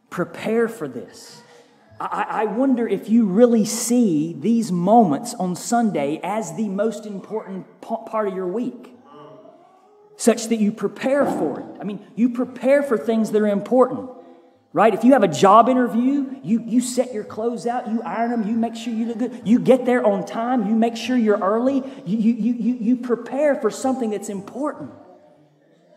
Prepare for this. I, I wonder if you really see these moments on Sunday as the most important part of your week such that you prepare for it. I mean, you prepare for things that are important right? If you have a job interview, you, you set your clothes out, you iron them, you make sure you look good, you get there on time, you make sure you're early, you, you, you, you prepare for something that's important.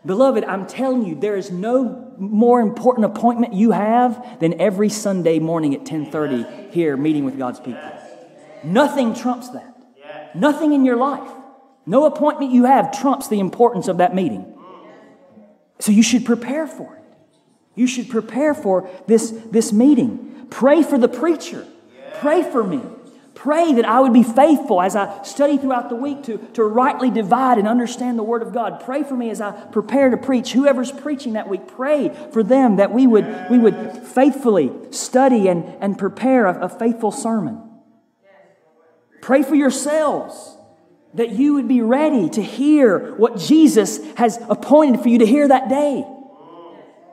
Beloved, I'm telling you, there is no more important appointment you have than every Sunday morning at 10:30 here meeting with God's people. Nothing trumps that. Nothing in your life. No appointment you have trumps the importance of that meeting. So you should prepare for it. You should prepare for this, this meeting. Pray for the preacher. Pray for me. Pray that I would be faithful as I study throughout the week to, to rightly divide and understand the Word of God. Pray for me as I prepare to preach. Whoever's preaching that week, pray for them that we would, we would faithfully study and, and prepare a, a faithful sermon. Pray for yourselves that you would be ready to hear what Jesus has appointed for you to hear that day.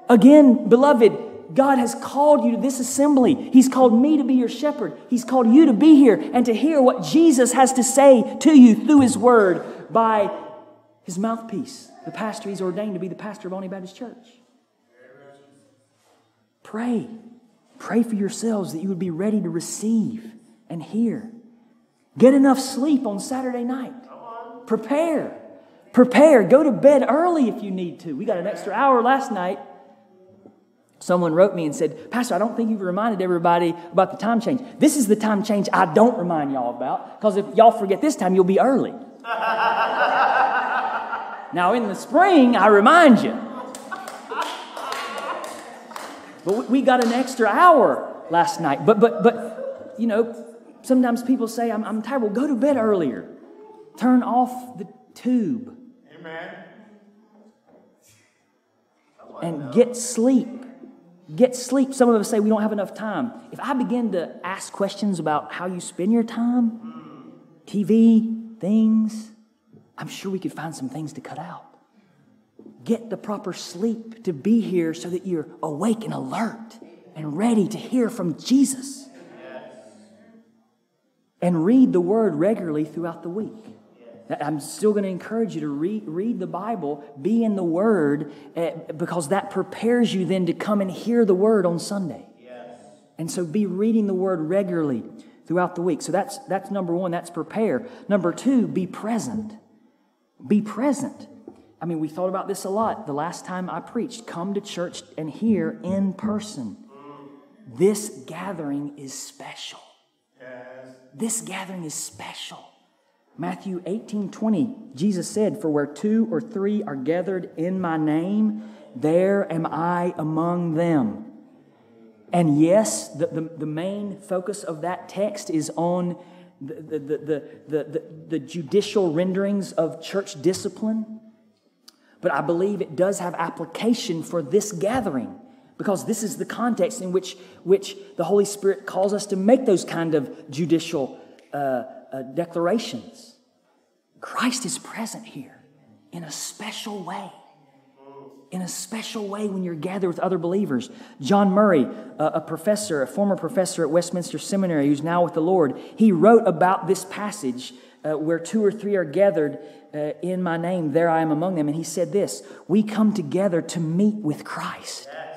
Again, beloved, God has called you to this assembly. He's called me to be your shepherd. He's called you to be here and to hear what Jesus has to say to you through His Word by His mouthpiece, the pastor He's ordained to be the pastor of Olney Baptist Church. Pray. Pray for yourselves that you would be ready to receive and hear. Get enough sleep on Saturday night. Prepare. Prepare. Go to bed early if you need to. We got an extra hour last night. Someone wrote me and said, Pastor, I don't think you've reminded everybody about the time change. This is the time change I don't remind y'all about because if y'all forget this time, you'll be early. now, in the spring, I remind you. But we got an extra hour last night. But, but, but you know, sometimes people say, I'm, I'm tired. Well, go to bed earlier. Turn off the tube. Amen. And get sleep. Get sleep. Some of us say we don't have enough time. If I begin to ask questions about how you spend your time, TV, things, I'm sure we could find some things to cut out. Get the proper sleep to be here so that you're awake and alert and ready to hear from Jesus. And read the word regularly throughout the week. I'm still going to encourage you to read, read the Bible, be in the Word, uh, because that prepares you then to come and hear the Word on Sunday. Yes. And so be reading the Word regularly throughout the week. So that's, that's number one, that's prepare. Number two, be present. Be present. I mean, we thought about this a lot the last time I preached. Come to church and hear in person. This gathering is special. Yes. This gathering is special. Matthew 18 20, Jesus said, For where two or three are gathered in my name, there am I among them. And yes, the, the, the main focus of that text is on the, the, the, the, the, the judicial renderings of church discipline. But I believe it does have application for this gathering because this is the context in which, which the Holy Spirit calls us to make those kind of judicial uh, uh, declarations. Christ is present here in a special way. In a special way when you're gathered with other believers. John Murray, a, professor, a former professor at Westminster Seminary who's now with the Lord, he wrote about this passage uh, where two or three are gathered uh, in my name, there I am among them. And he said this We come together to meet with Christ. Yes.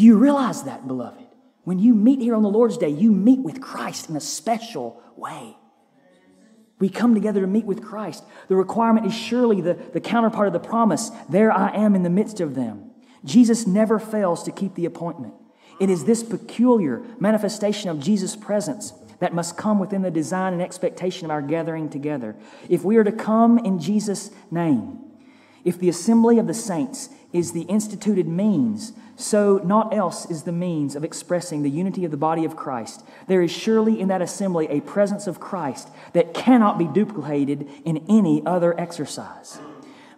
Do you realize that, beloved? When you meet here on the Lord's Day, you meet with Christ in a special way. We come together to meet with Christ. The requirement is surely the, the counterpart of the promise there I am in the midst of them. Jesus never fails to keep the appointment. It is this peculiar manifestation of Jesus' presence that must come within the design and expectation of our gathering together. If we are to come in Jesus' name, if the assembly of the saints is the instituted means so not else is the means of expressing the unity of the body of Christ. There is surely in that assembly a presence of Christ that cannot be duplicated in any other exercise.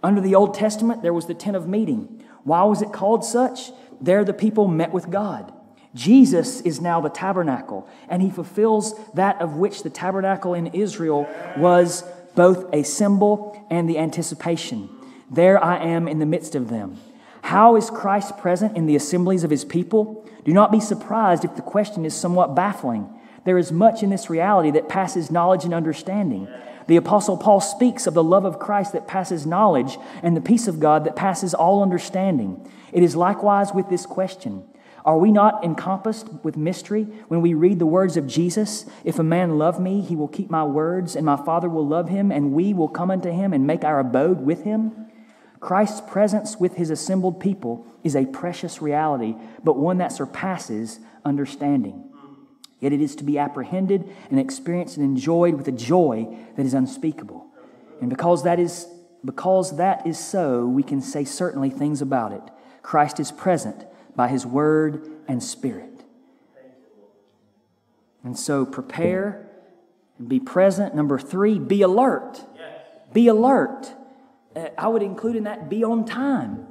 Under the Old Testament, there was the tent of meeting. Why was it called such? There the people met with God. Jesus is now the tabernacle, and he fulfills that of which the tabernacle in Israel was both a symbol and the anticipation. There I am in the midst of them. How is Christ present in the assemblies of his people? Do not be surprised if the question is somewhat baffling. There is much in this reality that passes knowledge and understanding. The Apostle Paul speaks of the love of Christ that passes knowledge and the peace of God that passes all understanding. It is likewise with this question Are we not encompassed with mystery when we read the words of Jesus? If a man love me, he will keep my words, and my Father will love him, and we will come unto him and make our abode with him? Christ's presence with his assembled people is a precious reality, but one that surpasses understanding. Yet it is to be apprehended and experienced and enjoyed with a joy that is unspeakable. And because that is because that is so, we can say certainly things about it. Christ is present by his word and spirit. And so prepare and be present. Number three, be alert. Be alert. Uh, I would include in that be on time.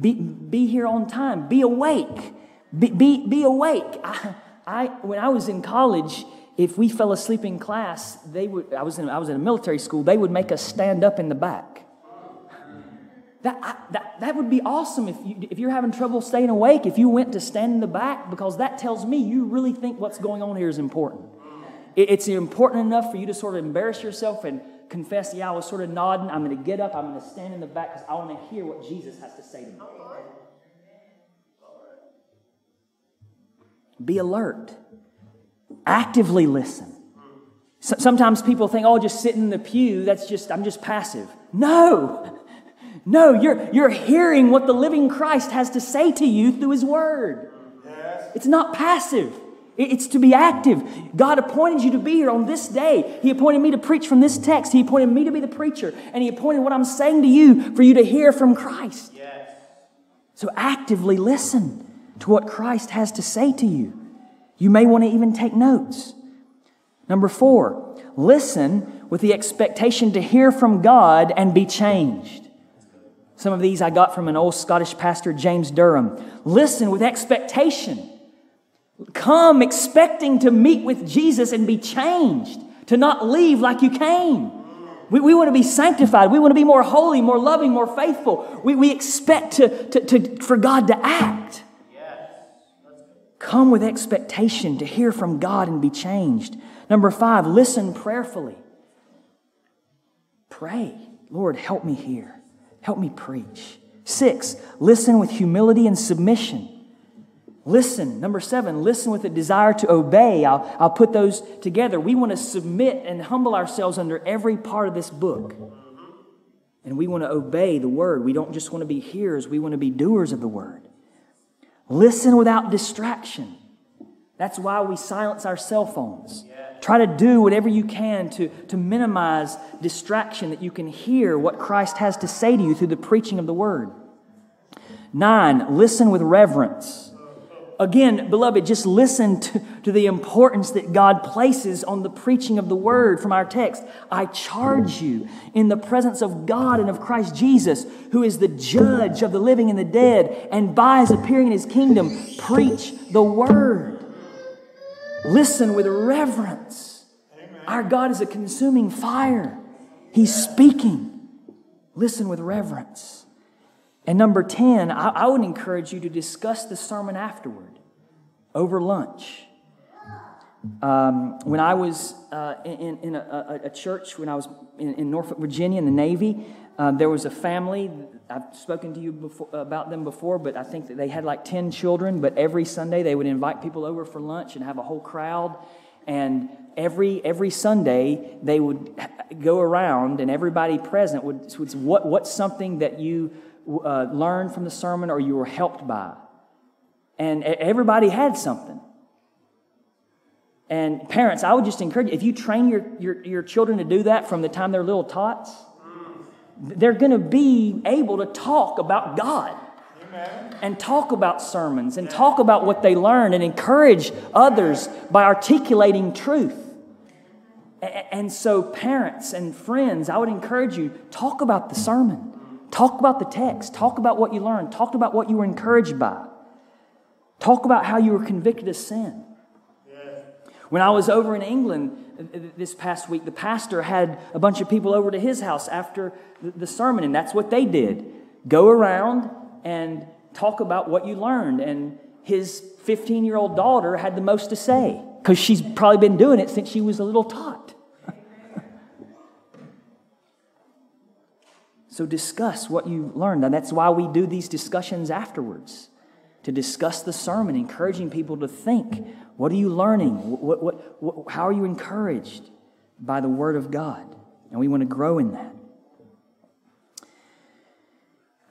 Be, be here on time. Be awake. Be, be, be awake. I, I, when I was in college, if we fell asleep in class, they would, I was in, I was in a military school, they would make us stand up in the back. That, that, that would be awesome if, you, if you're having trouble staying awake, if you went to stand in the back, because that tells me you really think what's going on here is important. It, it's important enough for you to sort of embarrass yourself and confess, yeah, I was sort of nodding. I'm going to get up, I'm going to stand in the back because I want to hear what Jesus has to say to me. Be alert. Actively listen. Sometimes people think, oh, just sitting in the pew, that's just, I'm just passive. No, no, you're, you're hearing what the living Christ has to say to you through his word. Yes. It's not passive. It's to be active. God appointed you to be here on this day. He appointed me to preach from this text. He appointed me to be the preacher. And He appointed what I'm saying to you for you to hear from Christ. Yes. So actively listen to what Christ has to say to you. You may want to even take notes. Number four, listen with the expectation to hear from God and be changed. Some of these I got from an old Scottish pastor, James Durham. Listen with expectation Come expecting to meet with Jesus and be changed, to not leave like you came. We, we want to be sanctified. We want to be more holy, more loving, more faithful. We, we expect to, to, to, for God to act. Come with expectation to hear from God and be changed. Number five, listen prayerfully. Pray, Lord, help me here. Help me preach. Six, listen with humility and submission. Listen. Number seven, listen with a desire to obey. I'll, I'll put those together. We want to submit and humble ourselves under every part of this book. And we want to obey the word. We don't just want to be hearers, we want to be doers of the word. Listen without distraction. That's why we silence our cell phones. Try to do whatever you can to, to minimize distraction that you can hear what Christ has to say to you through the preaching of the word. Nine, listen with reverence again, beloved, just listen to, to the importance that God places on the preaching of the word from our text. I charge you in the presence of God and of Christ Jesus, who is the judge of the living and the dead, and by his appearing in his kingdom, preach the word. Listen with reverence. Amen. Our God is a consuming fire. He's speaking. Listen with reverence. And number 10, I, I would encourage you to discuss the sermon afterward over lunch. Um, when I was uh, in, in a, a, church, when I was in, in Norfolk, Virginia, in the Navy, uh, there was a family. I've spoken to you before, about them before, but I think that they had like 10 children. But every Sunday, they would invite people over for lunch and have a whole crowd. And every, every Sunday, they would go around, and everybody present would, would what, what's something that you uh, learned from the sermon or you were helped by. And everybody had something. And parents, I would just encourage you if you train your, your, your children to do that from the time they're little tots, they're going to be able to talk about God Amen. and talk about sermons and talk about what they learn and encourage others by articulating truth. And so, parents and friends, I would encourage you talk about the sermon. Talk about the text. Talk about what you learned. Talk about what you were encouraged by. Talk about how you were convicted of sin. When I was over in England this past week, the pastor had a bunch of people over to his house after the sermon, and that's what they did go around and talk about what you learned. And his 15 year old daughter had the most to say because she's probably been doing it since she was a little tot. So discuss what you learned. And that's why we do these discussions afterwards to discuss the sermon, encouraging people to think what are you learning? What, what, what, how are you encouraged by the Word of God? And we want to grow in that.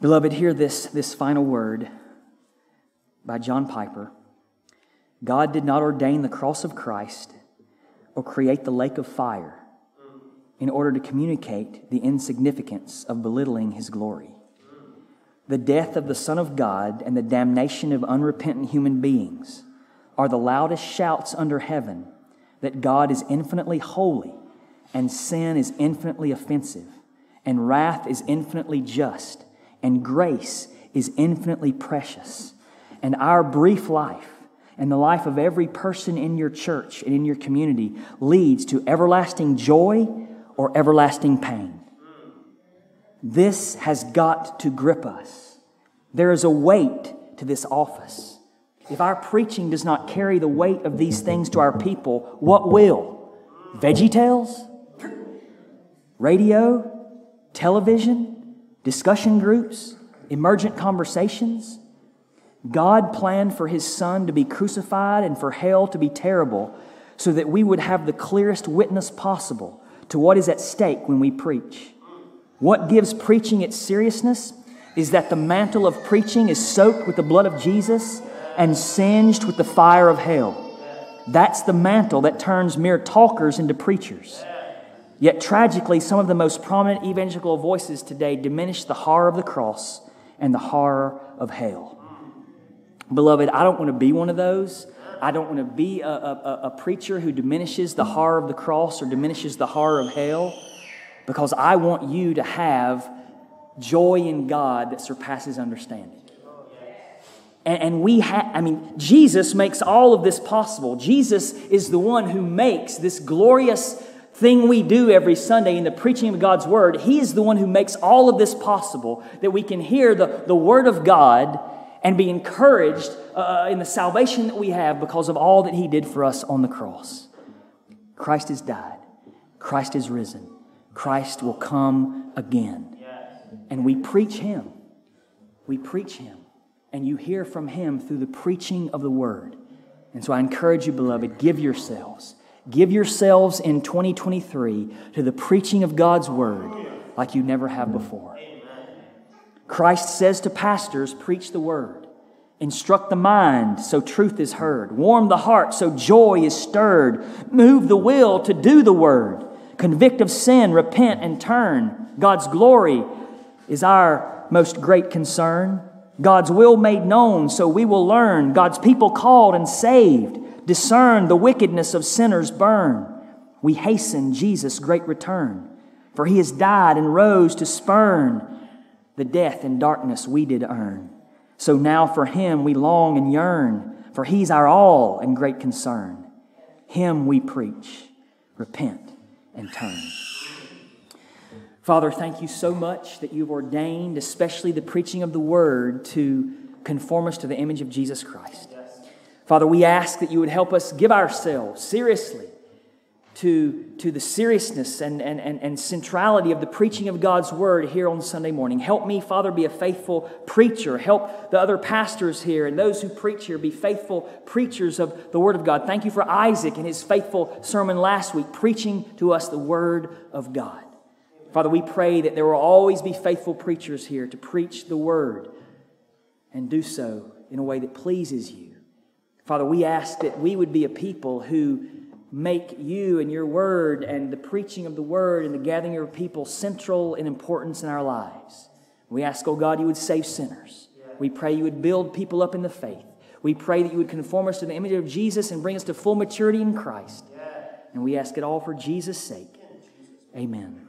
Beloved, hear this, this final word by John Piper. God did not ordain the cross of Christ or create the lake of fire in order to communicate the insignificance of belittling his glory. The death of the Son of God and the damnation of unrepentant human beings are the loudest shouts under heaven that God is infinitely holy and sin is infinitely offensive and wrath is infinitely just and grace is infinitely precious. And our brief life and the life of every person in your church and in your community leads to everlasting joy or everlasting pain. This has got to grip us. There is a weight to this office. If our preaching does not carry the weight of these things to our people, what will? Veggie Tales? Radio? Television? Discussion groups? Emergent conversations? God planned for his son to be crucified and for hell to be terrible so that we would have the clearest witness possible to what is at stake when we preach. What gives preaching its seriousness is that the mantle of preaching is soaked with the blood of Jesus and singed with the fire of hell. That's the mantle that turns mere talkers into preachers. Yet tragically, some of the most prominent evangelical voices today diminish the horror of the cross and the horror of hell. Beloved, I don't want to be one of those. I don't want to be a, a, a, preacher who diminishes the horror of the cross or diminishes the horror of hell because I want you to have joy in God that surpasses understanding. And, and we have, I mean, Jesus makes all of this possible. Jesus is the one who makes this glorious thing we do every Sunday in the preaching of God's Word. He is the one who makes all of this possible that we can hear the, the Word of God and be encouraged uh, in the salvation that we have because of all that He did for us on the cross. Christ has died, Christ is risen, Christ will come again. And we preach Him. We preach Him. And you hear from Him through the preaching of the Word. And so I encourage you, beloved, give yourselves. Give yourselves in 2023 to the preaching of God's Word like you never have before. Christ says to pastors, preach the word. Instruct the mind so truth is heard. Warm the heart so joy is stirred. Move the will to do the word. Convict of sin, repent, and turn. God's glory is our most great concern. God's will made known so we will learn. God's people called and saved. Discern the wickedness of sinners burn. We hasten Jesus' great return. For he has died and rose to spurn the death and darkness we did earn. So now for him we long and yearn, for he's our all and great concern. Him we preach, repent and turn. Father, thank you so much that you've ordained, especially the preaching of the word, to conform us to the image of Jesus Christ. Father, we ask that you would help us give ourselves seriously to, to the seriousness and, and, and, and centrality of the preaching of God's word here on Sunday morning. Help me, Father, be a faithful preacher. Help the other pastors here and those who preach here be faithful preachers of the word of God. Thank you for Isaac and his faithful sermon last week, preaching to us the word of God. Father, we pray that there will always be faithful preachers here to preach the word and do so in a way that pleases you. Father, we ask that we would be a people who make you and your word and the preaching of the word and the gathering of people central in importance in our lives. We ask, oh God, you would save sinners. We pray you would build people up in the faith. We pray that you would conform us to the image of Jesus and bring us to full maturity in Christ. And we ask it all for Jesus' sake. Amen.